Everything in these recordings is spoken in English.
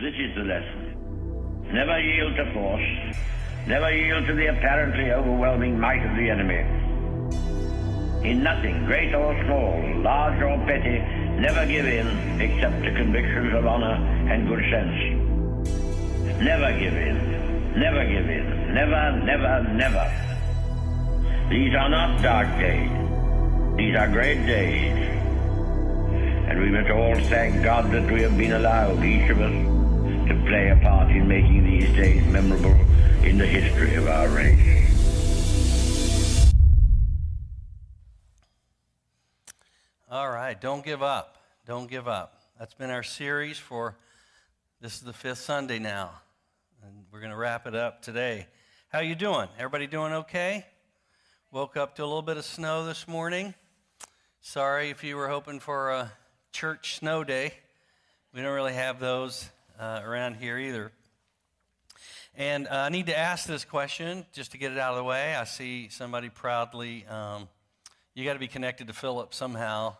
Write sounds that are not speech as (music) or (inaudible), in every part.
this is the lesson. Never yield to force. Never yield to the apparently overwhelming might of the enemy. In nothing, great or small, large or petty, never give in except to convictions of honor and good sense. Never give in. Never give in. Never, never, never. These are not dark days. These are great days. And we must all thank God that we have been allowed, each of us, play a part in making these days memorable in the history of our race. All right, don't give up. Don't give up. That's been our series for this is the fifth Sunday now, and we're going to wrap it up today. How you doing? Everybody doing okay? Woke up to a little bit of snow this morning. Sorry if you were hoping for a church snow day. We don't really have those uh, around here either. And uh, I need to ask this question just to get it out of the way. I see somebody proudly. Um, you got to be connected to Philip somehow.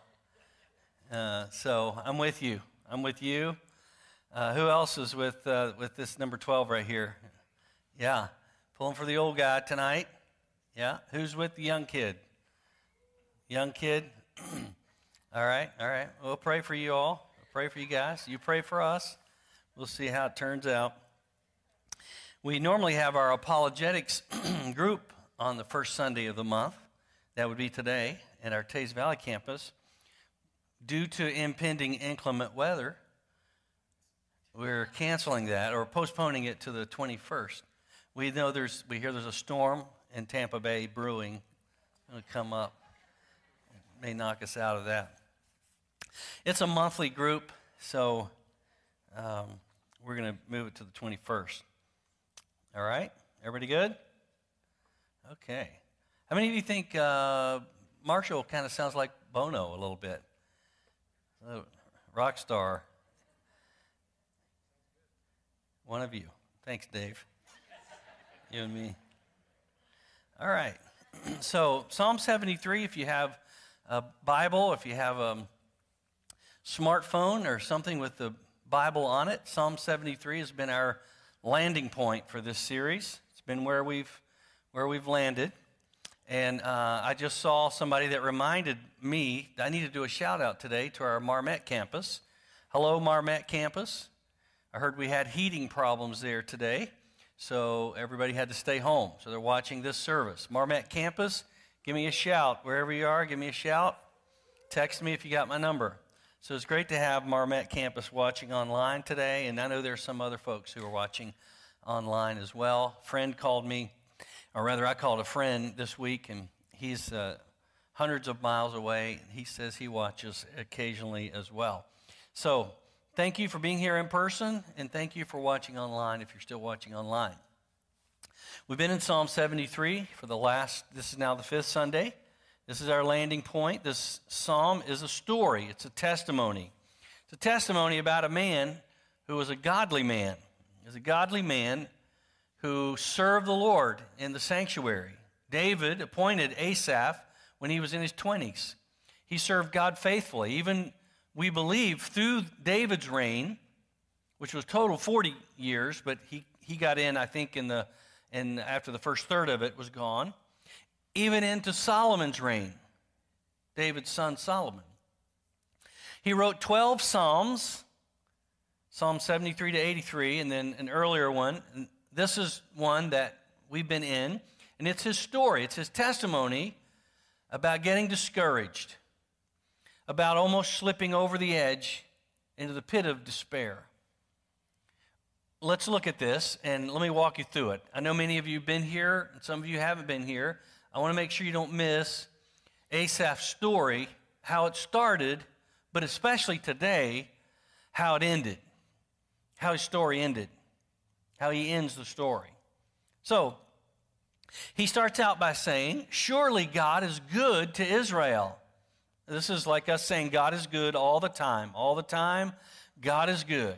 Uh, so I'm with you. I'm with you. Uh, who else is with uh, with this number 12 right here? Yeah, pulling for the old guy tonight. Yeah, who's with the young kid? Young kid. (clears throat) all right, all right. We'll pray for you all. We'll pray for you guys. You pray for us. We'll see how it turns out. We normally have our apologetics (clears throat) group on the first Sunday of the month. That would be today at our Teays Valley campus. Due to impending inclement weather, we're canceling that or postponing it to the 21st. We know there's, we hear there's a storm in Tampa Bay brewing. It'll come up. It may knock us out of that. It's a monthly group, so um, we're going to move it to the 21st. All right? Everybody good? Okay. How many of you think uh, Marshall kind of sounds like Bono a little bit? Uh, rock star. One of you. Thanks, Dave. You and me. All right. (clears throat) so, Psalm 73, if you have a Bible, if you have a smartphone or something with the Bible on it, Psalm 73 has been our landing point for this series. It's been where we've, where we've landed. And uh, I just saw somebody that reminded me I need to do a shout out today to our Marmet campus. Hello, Marmet campus. I heard we had heating problems there today, so everybody had to stay home. So they're watching this service. Marmet campus, give me a shout. Wherever you are, give me a shout. Text me if you got my number. So it's great to have Marmet campus watching online today, and I know there's some other folks who are watching online as well. Friend called me or rather, I called a friend this week, and he's uh, hundreds of miles away. He says he watches occasionally as well. So, thank you for being here in person, and thank you for watching online if you're still watching online. We've been in Psalm 73 for the last, this is now the fifth Sunday. This is our landing point. This psalm is a story, it's a testimony. It's a testimony about a man who was a godly man. He was a godly man who served the Lord in the sanctuary. David appointed Asaph when he was in his 20s. He served God faithfully. Even, we believe, through David's reign, which was total 40 years, but he, he got in, I think, in the, in, after the first third of it was gone, even into Solomon's reign, David's son Solomon. He wrote 12 Psalms, Psalm 73 to 83, and then an earlier one, this is one that we've been in, and it's his story, it's his testimony about getting discouraged, about almost slipping over the edge into the pit of despair. Let's look at this and let me walk you through it. I know many of you have been here, and some of you haven't been here. I want to make sure you don't miss Asaph's story, how it started, but especially today, how it ended, how his story ended how he ends the story. So, he starts out by saying, Surely God is good to Israel. This is like us saying God is good all the time. All the time, God is good.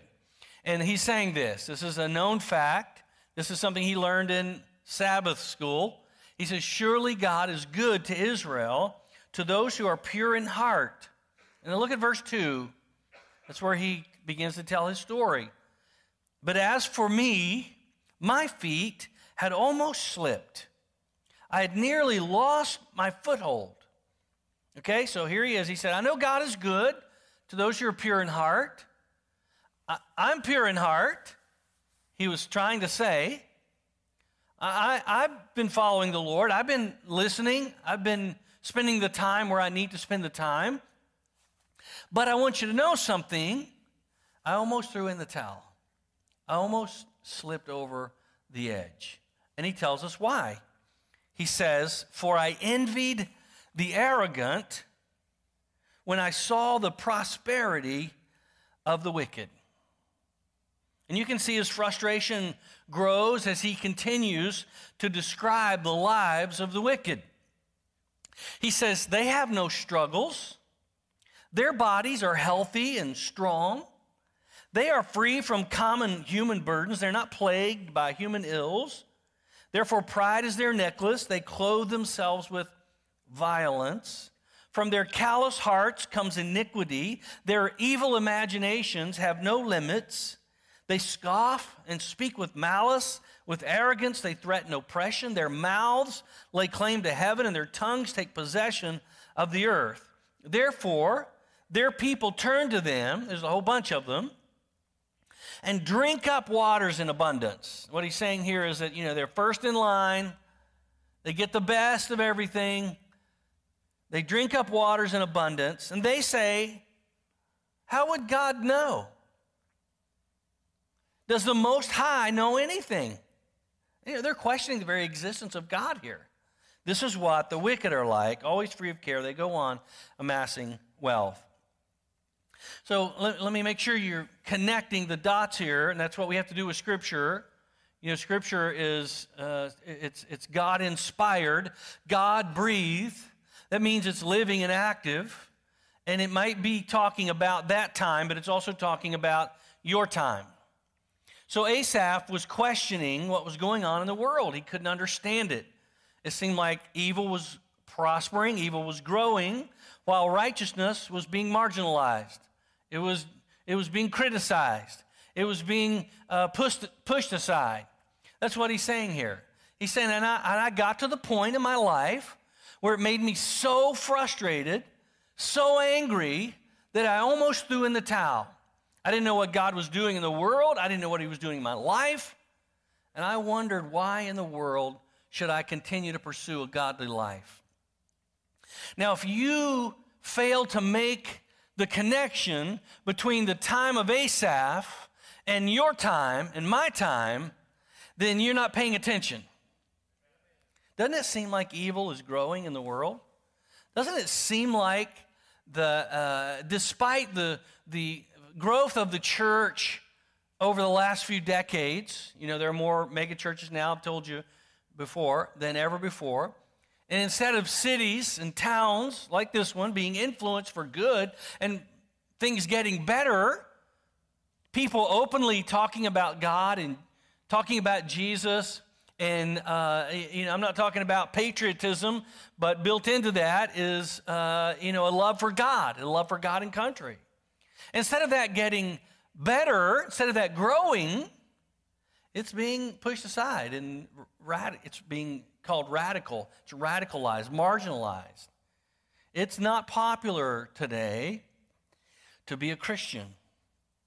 And he's saying this. This is a known fact. This is something he learned in Sabbath school. He says, Surely God is good to Israel, to those who are pure in heart. And then look at verse 2. That's where he begins to tell his story. But as for me, my feet had almost slipped. I had nearly lost my foothold. Okay, so here he is. He said, I know God is good to those who are pure in heart. I, am pure in heart, he was trying to say. I, I've been following the Lord. I've been listening. I've been spending the time where I need to spend the time. But I want you to know something. I almost threw in the towel. I almost slipped over the edge. And he tells us why. He says, For I envied the arrogant when I saw the prosperity of the wicked. And you can see his frustration grows as he continues to describe the lives of the wicked. He says, They have no struggles, their bodies are healthy and strong. They are free from common human burdens. They're not plagued by human ills. Therefore, pride is their necklace. They clothe themselves with violence. From their callous hearts comes iniquity. Their evil imaginations have no limits. They scoff and speak with malice. With arrogance, they threaten oppression. Their mouths lay claim to heaven, and their tongues take possession of the earth. Therefore, their people turn to them. There's a whole bunch of them and drink up waters in abundance. What he's saying here is that, you know, they're first in line, they get the best of everything, they drink up waters in abundance, and they say, How would God know? Does the Most High know anything? You know, they're questioning the very existence of God here. This is what the wicked are like, always free of care. They go on amassing wealth. So let, let me make sure you're connecting the dots here, and that's what we have to do with Scripture. You know, Scripture is uh, it's it's God inspired, God breathed. That means it's living and active, and it might be talking about that time, but it's also talking about your time. So Asaph was questioning what was going on in the world. He couldn't understand it. It seemed like evil was prospering, evil was growing, while righteousness was being marginalized. It was, it was being criticized. It was being uh, pushed, pushed aside. That's what he's saying here. He's saying, and I, and I got to the point in my life where it made me so frustrated, so angry, that I almost threw in the towel. I didn't know what God was doing in the world. I didn't know what He was doing in my life. And I wondered why in the world should I continue to pursue a godly life? Now, if you fail to make the connection between the time of Asaph and your time and my time, then you're not paying attention. Doesn't it seem like evil is growing in the world? Doesn't it seem like the, uh, despite the, the growth of the church over the last few decades, you know, there are more mega churches now, I've told you before, than ever before. And instead of cities and towns like this one being influenced for good and things getting better, people openly talking about God and talking about Jesus. And, uh, you know, I'm not talking about patriotism, but built into that is, uh, you know, a love for God, a love for God and country. Instead of that getting better, instead of that growing, it's being pushed aside and rad- it's being called radical. It's radicalized, marginalized. It's not popular today to be a Christian.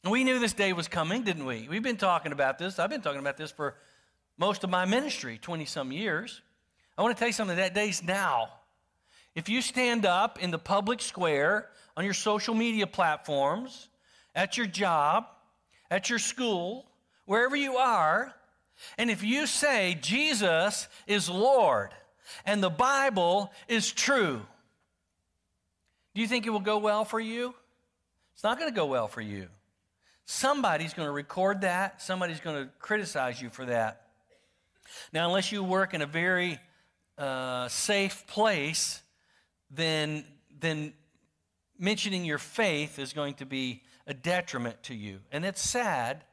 We knew this day was coming, didn't we? We've been talking about this. I've been talking about this for most of my ministry, 20 some years. I want to tell you something that day's now. If you stand up in the public square, on your social media platforms, at your job, at your school, wherever you are, and if you say Jesus is Lord and the Bible is true, do you think it will go well for you? It's not going to go well for you. Somebody's going to record that, somebody's going to criticize you for that. Now, unless you work in a very uh, safe place, then, then mentioning your faith is going to be a detriment to you. And it's sad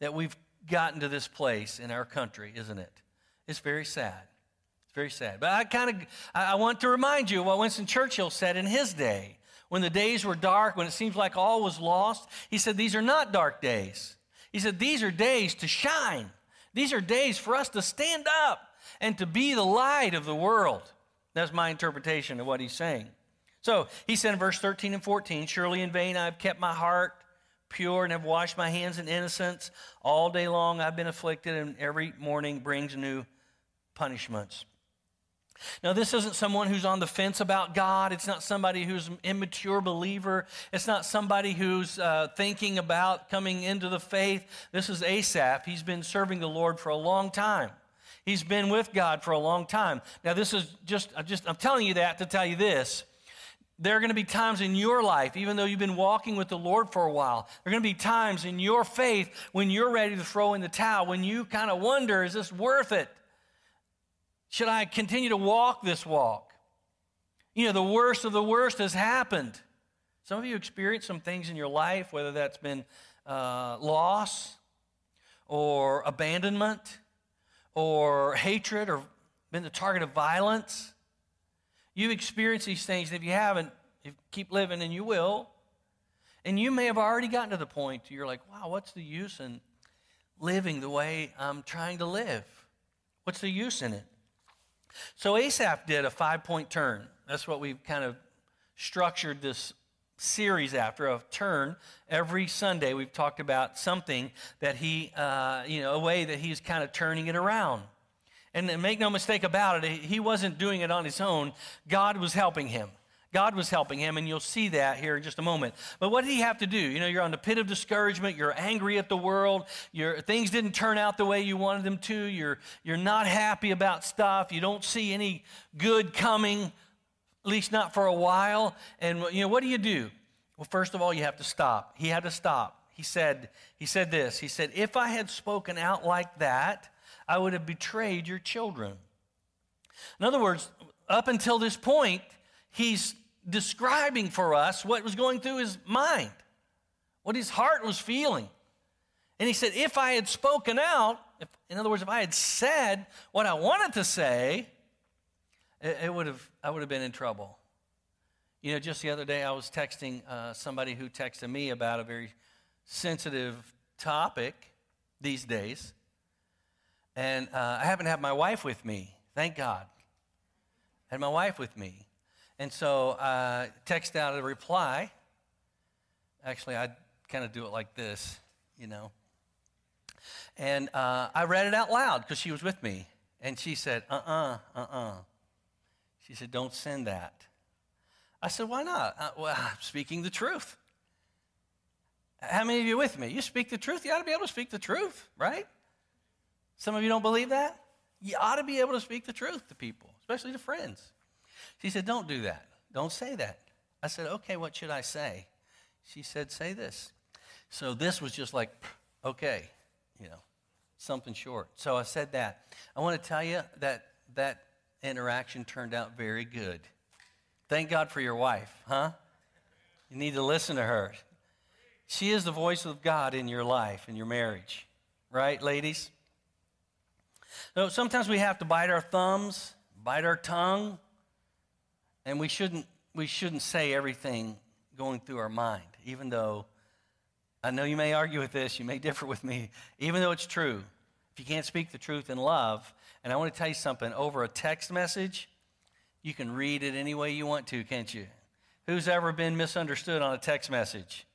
that we've gotten to this place in our country, isn't it? It's very sad. It's very sad. But I kind of I want to remind you what Winston Churchill said in his day. When the days were dark, when it seems like all was lost, he said, These are not dark days. He said, These are days to shine. These are days for us to stand up and to be the light of the world. That's my interpretation of what he's saying. So he said in verse 13 and 14, Surely in vain I have kept my heart pure and have washed my hands in innocence. All day long I've been afflicted, and every morning brings new punishments. Now, this isn't someone who's on the fence about God. It's not somebody who's an immature believer. It's not somebody who's uh, thinking about coming into the faith. This is Asaph. He's been serving the Lord for a long time. He's been with God for a long time. Now, this is just, I'm just, I'm telling you that to tell you this. There are going to be times in your life, even though you've been walking with the Lord for a while, there are going to be times in your faith when you're ready to throw in the towel, when you kind of wonder, is this worth it? Should I continue to walk this walk? You know, the worst of the worst has happened. Some of you experienced some things in your life, whether that's been uh, loss or abandonment or hatred or been the target of violence. You've experienced these things. If you haven't, you keep living and you will. And you may have already gotten to the point you're like, wow, what's the use in living the way I'm trying to live? What's the use in it? So Asaph did a five point turn. That's what we've kind of structured this series after a turn every sunday we've talked about something that he uh, you know a way that he's kind of turning it around and make no mistake about it he wasn't doing it on his own god was helping him God was helping him, and you'll see that here in just a moment. But what did he have to do? You know, you're on the pit of discouragement, you're angry at the world, your things didn't turn out the way you wanted them to, you're, you're not happy about stuff, you don't see any good coming, at least not for a while. And you know, what do you do? Well, first of all, you have to stop. He had to stop. He said, he said this. He said, if I had spoken out like that, I would have betrayed your children. In other words, up until this point, he's describing for us what was going through his mind, what his heart was feeling. And he said, if I had spoken out, if, in other words, if I had said what I wanted to say, it, it would have, I would have been in trouble. You know, just the other day I was texting uh, somebody who texted me about a very sensitive topic these days. And uh, I happen to have my wife with me, thank God. I had my wife with me. And so I uh, text out a reply. Actually, I kind of do it like this, you know. And uh, I read it out loud because she was with me. And she said, uh uh-uh, uh, uh-uh. She said, don't send that. I said, why not? Uh, well, (laughs) I'm speaking the truth. How many of you with me? You speak the truth, you ought to be able to speak the truth, right? Some of you don't believe that? You ought to be able to speak the truth to people, especially to friends. She said, Don't do that. Don't say that. I said, Okay, what should I say? She said, Say this. So this was just like, okay, you know, something short. So I said that. I want to tell you that that interaction turned out very good. Thank God for your wife, huh? You need to listen to her. She is the voice of God in your life, in your marriage, right, ladies? So sometimes we have to bite our thumbs, bite our tongue, and we shouldn't, we shouldn't say everything going through our mind, even though I know you may argue with this, you may (laughs) differ with me, even though it's true. If you can't speak the truth in love, and I want to tell you something over a text message, you can read it any way you want to, can't you? Who's ever been misunderstood on a text message?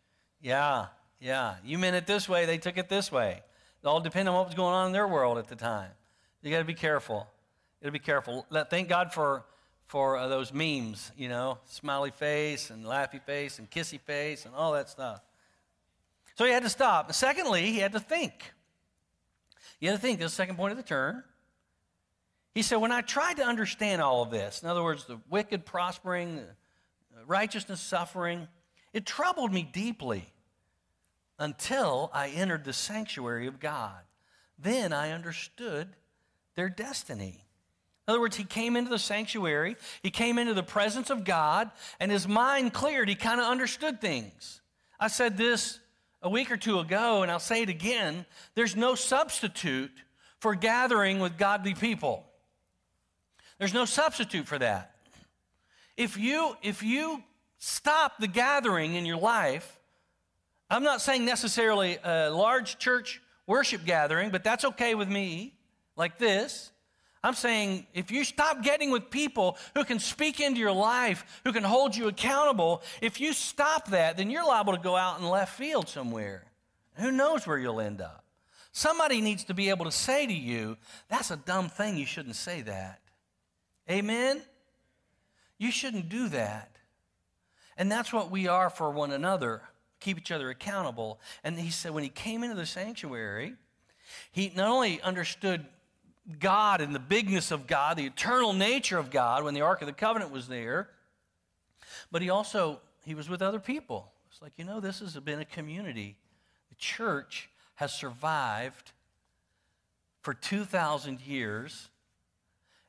Yeah, yeah. You meant it this way, they took it this way. It all depends on what was going on in their world at the time. You got to be careful. You got to be careful. Thank God for for uh, those memes, you know, smiley face and laughy face and kissy face and all that stuff. So he had to stop. Secondly, he had to think. He had to think. This is the second point of the turn. He said, When I tried to understand all of this, in other words, the wicked prospering, righteousness suffering, it troubled me deeply until I entered the sanctuary of God. Then I understood their destiny. In other words, he came into the sanctuary, he came into the presence of God, and his mind cleared. He kind of understood things. I said this a week or two ago, and I'll say it again there's no substitute for gathering with godly people. There's no substitute for that. If you, if you stop the gathering in your life, I'm not saying necessarily a large church worship gathering, but that's okay with me, like this. I'm saying if you stop getting with people who can speak into your life, who can hold you accountable, if you stop that, then you're liable to go out in left field somewhere. Who knows where you'll end up? Somebody needs to be able to say to you, that's a dumb thing, you shouldn't say that. Amen? You shouldn't do that. And that's what we are for one another. Keep each other accountable. And he said when he came into the sanctuary, he not only understood God and the bigness of God, the eternal nature of God when the Ark of the Covenant was there, but he also he was with other people. It's like, you know, this has been a community. The church has survived for 2,000 years,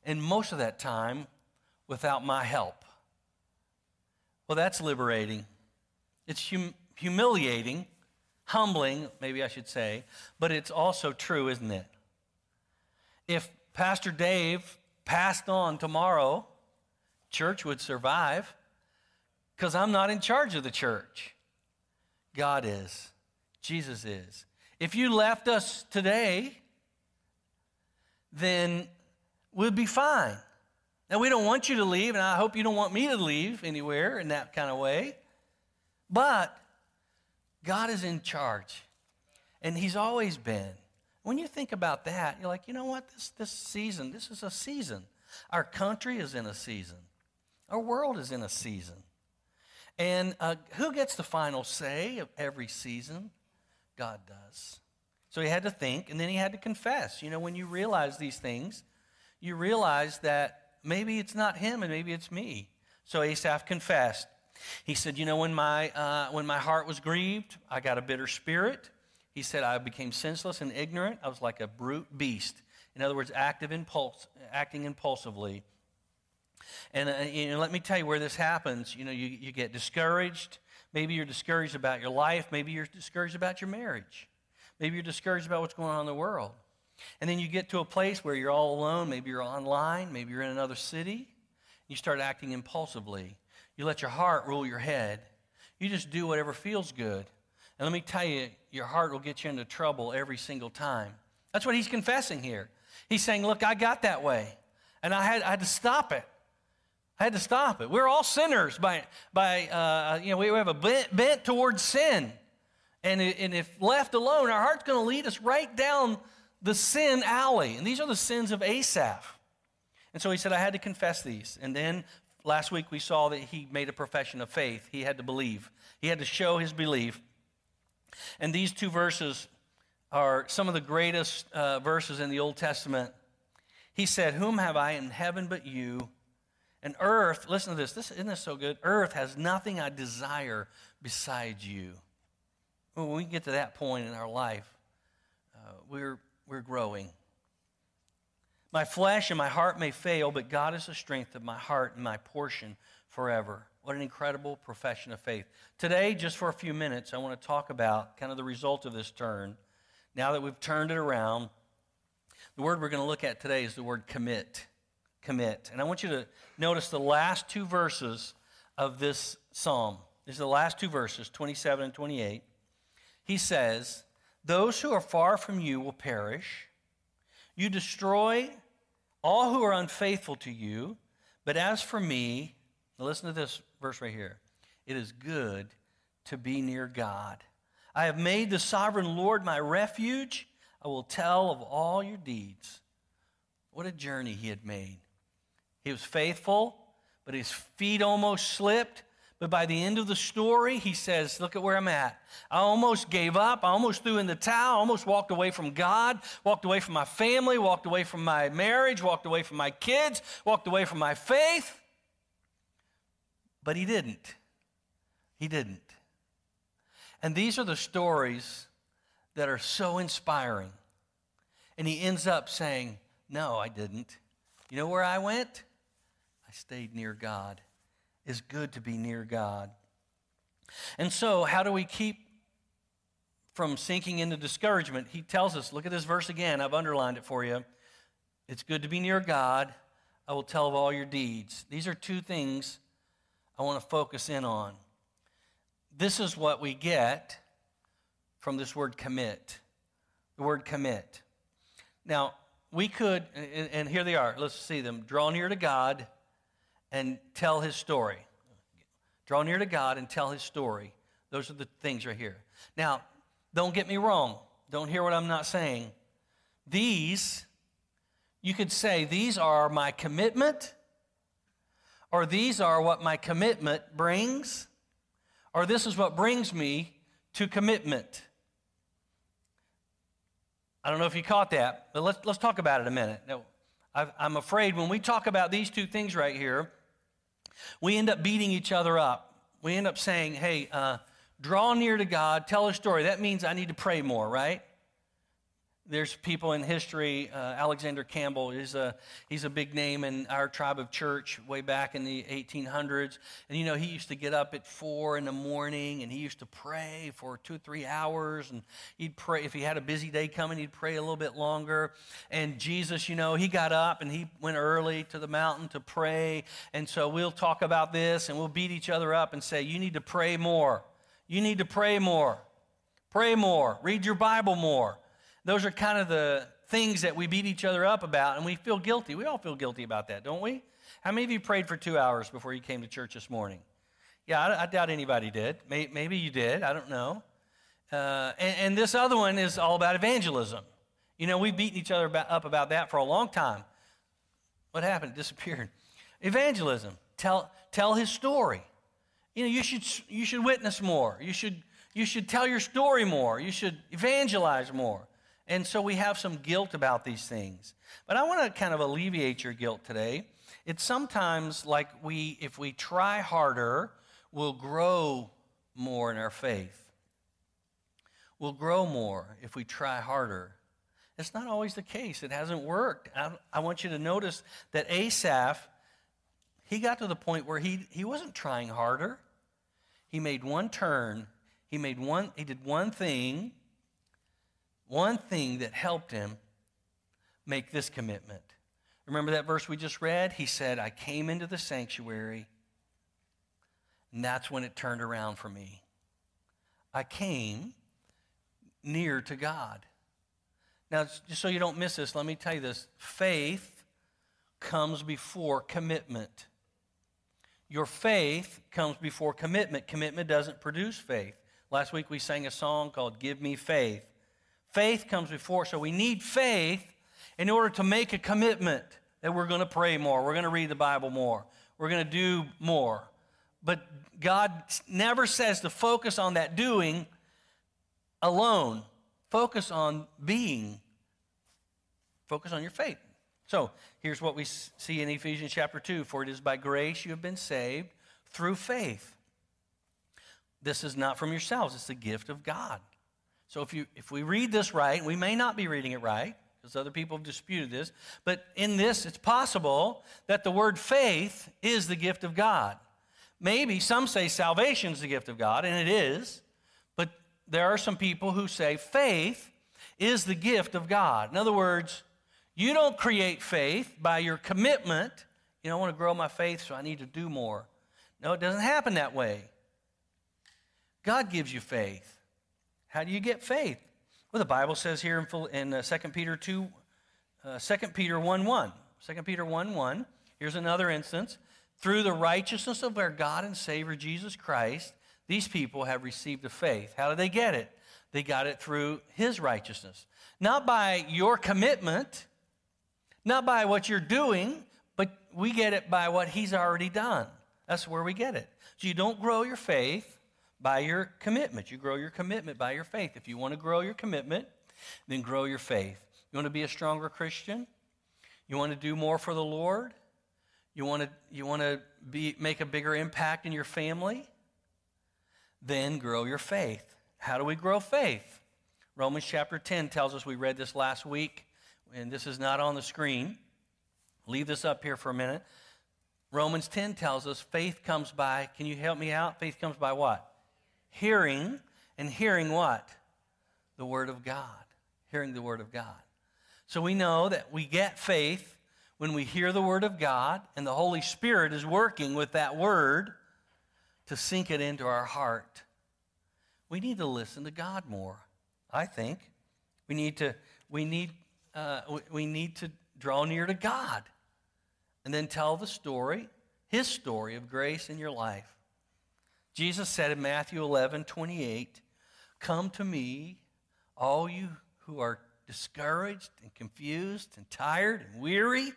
and most of that time without my help. Well, that's liberating. It's hum- humiliating, humbling, maybe I should say, but it's also true, isn't it? If Pastor Dave passed on tomorrow, church would survive because I'm not in charge of the church. God is, Jesus is. If you left us today, then we'd be fine. Now, we don't want you to leave, and I hope you don't want me to leave anywhere in that kind of way. But God is in charge, and He's always been. When you think about that, you're like, you know what? This, this season, this is a season. Our country is in a season, our world is in a season. And uh, who gets the final say of every season? God does. So he had to think, and then he had to confess. You know, when you realize these things, you realize that maybe it's not him and maybe it's me. So Asaph confessed. He said, You know, when my, uh, when my heart was grieved, I got a bitter spirit. He said, I became senseless and ignorant. I was like a brute beast. In other words, active impulse, acting impulsively. And uh, let me tell you where this happens. You know, you, you get discouraged. Maybe you're discouraged about your life. Maybe you're discouraged about your marriage. Maybe you're discouraged about what's going on in the world. And then you get to a place where you're all alone. Maybe you're online. Maybe you're in another city. You start acting impulsively. You let your heart rule your head. You just do whatever feels good. And let me tell you, your heart will get you into trouble every single time. That's what he's confessing here. He's saying, Look, I got that way. And I had, I had to stop it. I had to stop it. We're all sinners by, by uh, you know, we have a bent, bent towards sin. And, and if left alone, our heart's going to lead us right down the sin alley. And these are the sins of Asaph. And so he said, I had to confess these. And then last week we saw that he made a profession of faith. He had to believe, he had to show his belief. And these two verses are some of the greatest uh, verses in the Old Testament. He said, Whom have I in heaven but you? And earth, listen to this, this isn't this so good? Earth has nothing I desire besides you. When we get to that point in our life, uh, we're we're growing. My flesh and my heart may fail, but God is the strength of my heart and my portion forever. What an incredible profession of faith. Today, just for a few minutes, I want to talk about kind of the result of this turn. Now that we've turned it around, the word we're going to look at today is the word commit. Commit. And I want you to notice the last two verses of this psalm. These are the last two verses, 27 and 28. He says, those who are far from you will perish. You destroy all who are unfaithful to you. But as for me, listen to this verse right here it is good to be near God. I have made the sovereign Lord my refuge. I will tell of all your deeds. What a journey he had made. He was faithful, but his feet almost slipped. But by the end of the story, he says, Look at where I'm at. I almost gave up. I almost threw in the towel. I almost walked away from God, walked away from my family, walked away from my marriage, walked away from my kids, walked away from my faith. But he didn't. He didn't. And these are the stories that are so inspiring. And he ends up saying, No, I didn't. You know where I went? I stayed near God It's good to be near God. And so, how do we keep from sinking into discouragement? He tells us, look at this verse again. I've underlined it for you. It's good to be near God. I will tell of all your deeds. These are two things I want to focus in on. This is what we get from this word commit. The word commit. Now, we could, and here they are. Let's see them. Draw near to God and tell his story. Draw near to God and tell his story. Those are the things right here. Now, don't get me wrong. Don't hear what I'm not saying. These, you could say, these are my commitment, or these are what my commitment brings, or this is what brings me to commitment. I don't know if you caught that, but let's, let's talk about it a minute. Now, i am afraid when we talk about these two things right here, we end up beating each other up. We end up saying, hey, uh, draw near to God, tell a story. That means I need to pray more, right? There's people in history. Uh, Alexander Campbell is a he's a big name in our tribe of church way back in the 1800s. And you know he used to get up at four in the morning and he used to pray for two three hours. And he'd pray if he had a busy day coming, he'd pray a little bit longer. And Jesus, you know, he got up and he went early to the mountain to pray. And so we'll talk about this and we'll beat each other up and say, "You need to pray more. You need to pray more. Pray more. Read your Bible more." Those are kind of the things that we beat each other up about, and we feel guilty. We all feel guilty about that, don't we? How many of you prayed for two hours before you came to church this morning? Yeah, I, I doubt anybody did. Maybe, you did. I don't know. Uh, and, and, this other one is all about evangelism. You know, we've beaten each other about, up about that for a long time. What happened? It disappeared. Evangelism. Tell, tell his story. You know, you should, you should witness more. You should, you should tell your story more. You should evangelize more. And so we have some guilt about these things. But I want to kind of alleviate your guilt today. It's sometimes like we, if we try harder, we'll grow more in our faith. We'll grow more if we try harder. It's not always the case. It hasn't worked. I, I want you to notice that Asaph, he got to the point where he, he wasn't trying harder. He made one turn. He made one, he did one thing one thing that helped him make this commitment. Remember that verse we just read? He said, I came into the sanctuary, and that's when it turned around for me. I came near to God. Now, just so you don't miss this, let me tell you this faith comes before commitment. Your faith comes before commitment. Commitment doesn't produce faith. Last week we sang a song called Give Me Faith. Faith comes before. So we need faith in order to make a commitment that we're going to pray more, we're going to read the Bible more, we're going to do more. But God never says to focus on that doing alone. Focus on being. Focus on your faith. So here's what we see in Ephesians chapter 2 For it is by grace you have been saved through faith. This is not from yourselves, it's the gift of God. So if, you, if we read this right, we may not be reading it right, because other people have disputed this, but in this, it's possible that the word faith is the gift of God. Maybe some say salvation is the gift of God, and it is, but there are some people who say faith is the gift of God. In other words, you don't create faith by your commitment. You know, I want to grow my faith, so I need to do more. No, it doesn't happen that way. God gives you faith. How do you get faith? Well, the Bible says here in, in uh, 2 Peter 2, uh, 2 Peter 1 1. 2 Peter 1 1. Here's another instance. Through the righteousness of our God and Savior Jesus Christ, these people have received a faith. How did they get it? They got it through His righteousness. Not by your commitment, not by what you're doing, but we get it by what He's already done. That's where we get it. So you don't grow your faith by your commitment. You grow your commitment by your faith. If you want to grow your commitment, then grow your faith. You want to be a stronger Christian? You want to do more for the Lord? You want to, you want to be, make a bigger impact in your family? Then grow your faith. How do we grow faith? Romans chapter 10 tells us, we read this last week, and this is not on the screen. Leave this up here for a minute. Romans 10 tells us faith comes by, can you help me out? Faith comes by what? Hearing, and hearing what? The Word of God. Hearing the Word of God. So we know that we get faith when we hear the Word of God, and the Holy Spirit is working with that Word to sink it into our heart. We need to listen to God more. I think. We need to, we need, uh, we need to draw near to God and then tell the story, his story of grace in your life. Jesus said in Matthew 11, 28, Come to me, all you who are discouraged and confused and tired and weary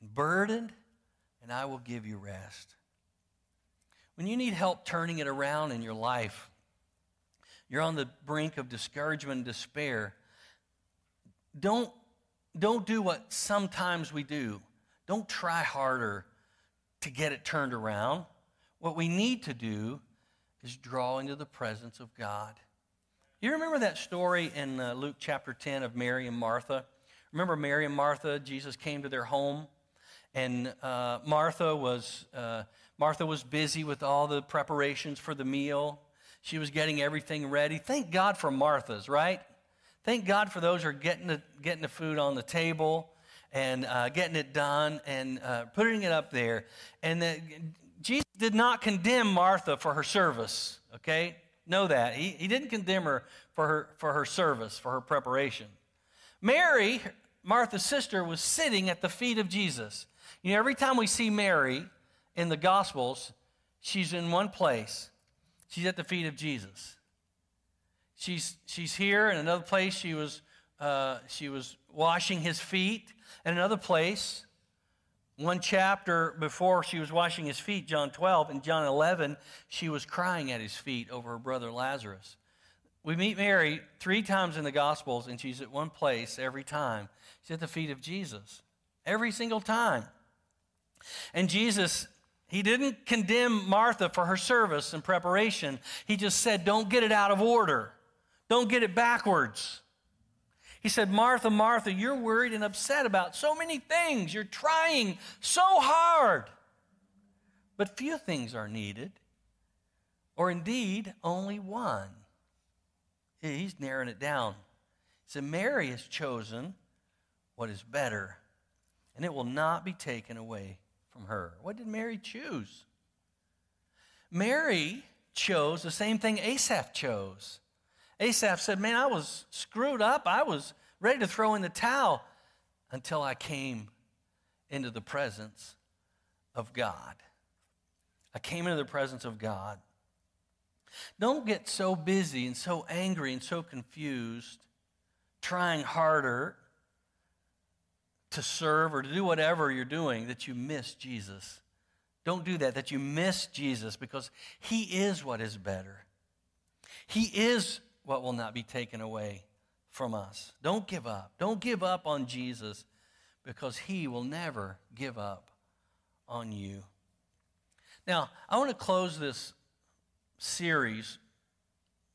and burdened, and I will give you rest. When you need help turning it around in your life, you're on the brink of discouragement and despair, don't, don't do what sometimes we do. Don't try harder to get it turned around. What we need to do is draw into the presence of God. You remember that story in uh, Luke chapter 10 of Mary and Martha? Remember Mary and Martha? Jesus came to their home, and uh, Martha was uh, Martha was busy with all the preparations for the meal. She was getting everything ready. Thank God for Martha's, right? Thank God for those who are getting the, getting the food on the table and uh, getting it done and uh, putting it up there. And the, Jesus did not condemn Martha for her service, okay? Know that. He, he didn't condemn her for, her for her service, for her preparation. Mary, Martha's sister, was sitting at the feet of Jesus. You know, every time we see Mary in the Gospels, she's in one place. She's at the feet of Jesus. She's, she's here. In another place, she was, uh, she was washing his feet. In another place, one chapter before she was washing his feet, John 12, and John 11, she was crying at his feet over her brother Lazarus. We meet Mary three times in the Gospels, and she's at one place every time. She's at the feet of Jesus. Every single time. And Jesus, he didn't condemn Martha for her service and preparation. He just said, don't get it out of order, don't get it backwards. He said, Martha, Martha, you're worried and upset about so many things. You're trying so hard. But few things are needed, or indeed only one. He's narrowing it down. He said, Mary has chosen what is better, and it will not be taken away from her. What did Mary choose? Mary chose the same thing Asaph chose. Asaph said, Man, I was screwed up. I was ready to throw in the towel until I came into the presence of God. I came into the presence of God. Don't get so busy and so angry and so confused, trying harder to serve or to do whatever you're doing that you miss Jesus. Don't do that, that you miss Jesus because He is what is better. He is what will not be taken away from us. Don't give up. Don't give up on Jesus because he will never give up on you. Now, I want to close this series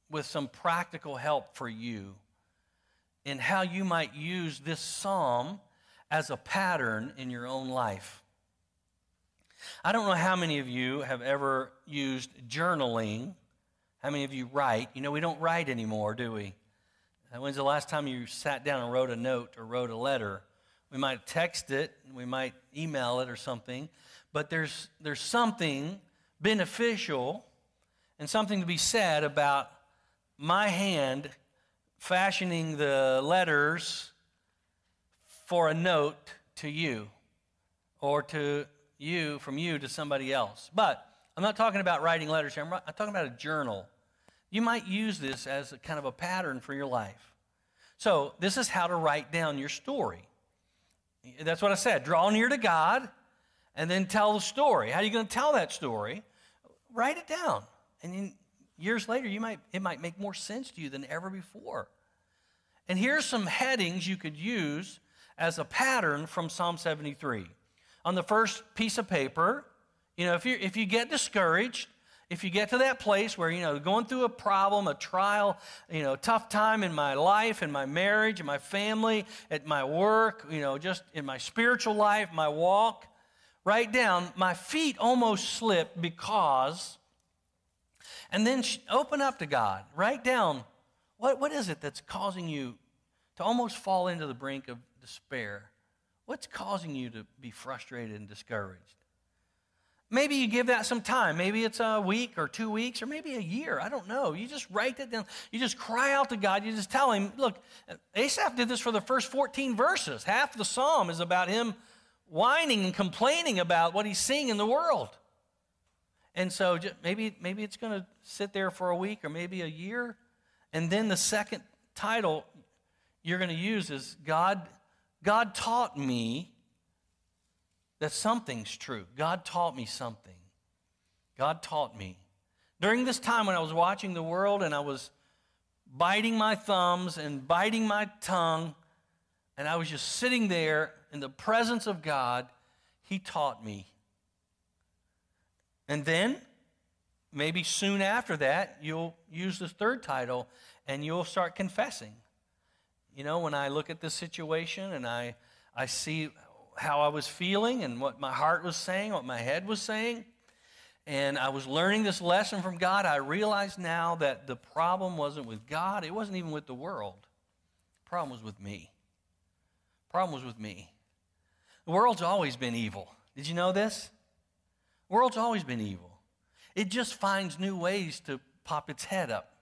with some practical help for you in how you might use this psalm as a pattern in your own life. I don't know how many of you have ever used journaling how many of you write? You know, we don't write anymore, do we? Uh, when's the last time you sat down and wrote a note or wrote a letter? We might text it, we might email it or something, but there's, there's something beneficial and something to be said about my hand fashioning the letters for a note to you or to you, from you to somebody else. But I'm not talking about writing letters here, I'm, I'm talking about a journal. You might use this as a kind of a pattern for your life. So, this is how to write down your story. That's what I said. Draw near to God and then tell the story. How are you going to tell that story? Write it down. And then years later, you might, it might make more sense to you than ever before. And here's some headings you could use as a pattern from Psalm 73. On the first piece of paper, you know, if you if you get discouraged, if you get to that place where, you know, going through a problem, a trial, you know, tough time in my life, in my marriage, in my family, at my work, you know, just in my spiritual life, my walk, write down, my feet almost slipped because, and then open up to God. Write down, what, what is it that's causing you to almost fall into the brink of despair? What's causing you to be frustrated and discouraged? Maybe you give that some time. Maybe it's a week or two weeks or maybe a year. I don't know. You just write that down. You just cry out to God. You just tell him, look, Asaph did this for the first 14 verses. Half the psalm is about him whining and complaining about what he's seeing in the world. And so maybe, maybe it's going to sit there for a week or maybe a year. And then the second title you're going to use is God, God taught me that something's true. God taught me something. God taught me. During this time when I was watching the world and I was biting my thumbs and biting my tongue, and I was just sitting there in the presence of God, He taught me. And then, maybe soon after that, you'll use this third title and you'll start confessing. You know, when I look at this situation and I, I see how I was feeling and what my heart was saying, what my head was saying. And I was learning this lesson from God. I realized now that the problem wasn't with God, it wasn't even with the world. The problem was with me. The problem was with me. The world's always been evil. Did you know this? The world's always been evil. It just finds new ways to pop its head up.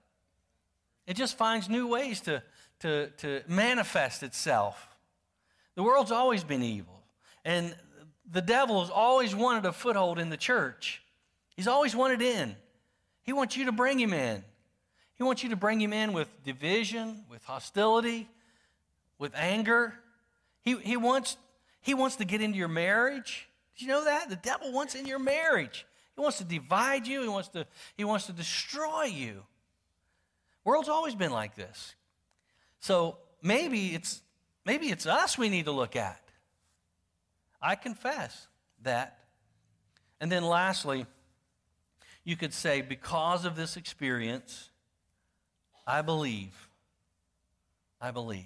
It just finds new ways to, to, to manifest itself. The world's always been evil. And the devil has always wanted a foothold in the church. He's always wanted in. He wants you to bring him in. He wants you to bring him in with division, with hostility, with anger. He, he, wants, he wants to get into your marriage. Did you know that? The devil wants in your marriage. He wants to divide you. He wants to, he wants to destroy you. World's always been like this. So maybe it's, maybe it's us we need to look at. I confess that. And then lastly, you could say, because of this experience, I believe. I believe.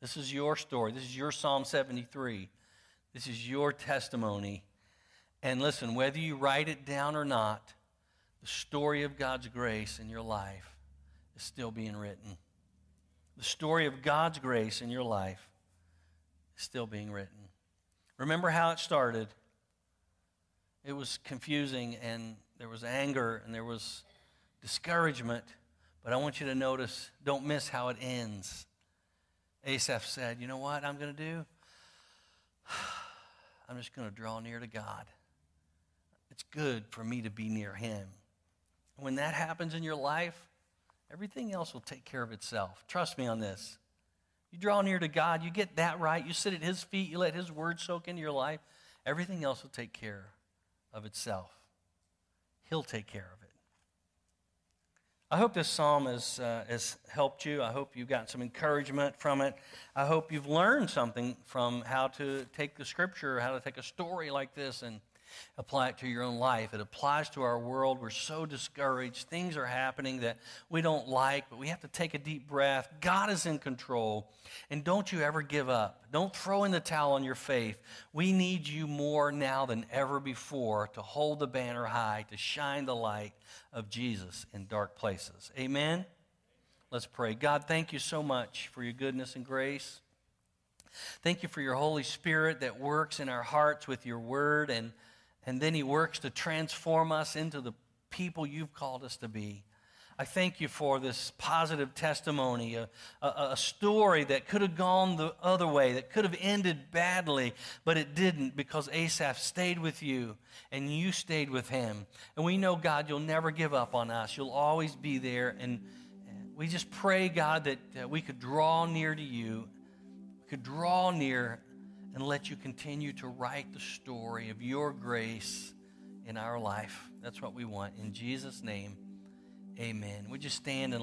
This is your story. This is your Psalm 73. This is your testimony. And listen, whether you write it down or not, the story of God's grace in your life is still being written. The story of God's grace in your life is still being written. Remember how it started. It was confusing and there was anger and there was discouragement. But I want you to notice, don't miss how it ends. Asaph said, You know what I'm going to do? (sighs) I'm just going to draw near to God. It's good for me to be near Him. When that happens in your life, everything else will take care of itself. Trust me on this. You draw near to God, you get that right, you sit at His feet, you let His word soak into your life, everything else will take care of itself. He'll take care of it. I hope this psalm has, uh, has helped you. I hope you got some encouragement from it. I hope you've learned something from how to take the scripture, how to take a story like this and apply it to your own life. It applies to our world. We're so discouraged. Things are happening that we don't like, but we have to take a deep breath. God is in control. And don't you ever give up. Don't throw in the towel on your faith. We need you more now than ever before to hold the banner high, to shine the light of Jesus in dark places. Amen? Let's pray. God, thank you so much for your goodness and grace. Thank you for your Holy Spirit that works in our hearts with your word and and then He works to transform us into the people you've called us to be. I thank you for this positive testimony, a, a, a, story that could have gone the other way, that could have ended badly, but it didn't because Asaph stayed with you and you stayed with him. And we know, God, you'll never give up on us. You'll always be there. And we just pray, God, that, that we could draw near to you, we could draw near and let you continue to write the story of your grace in our life. That's what we want. In Jesus' name, amen. Would you stand and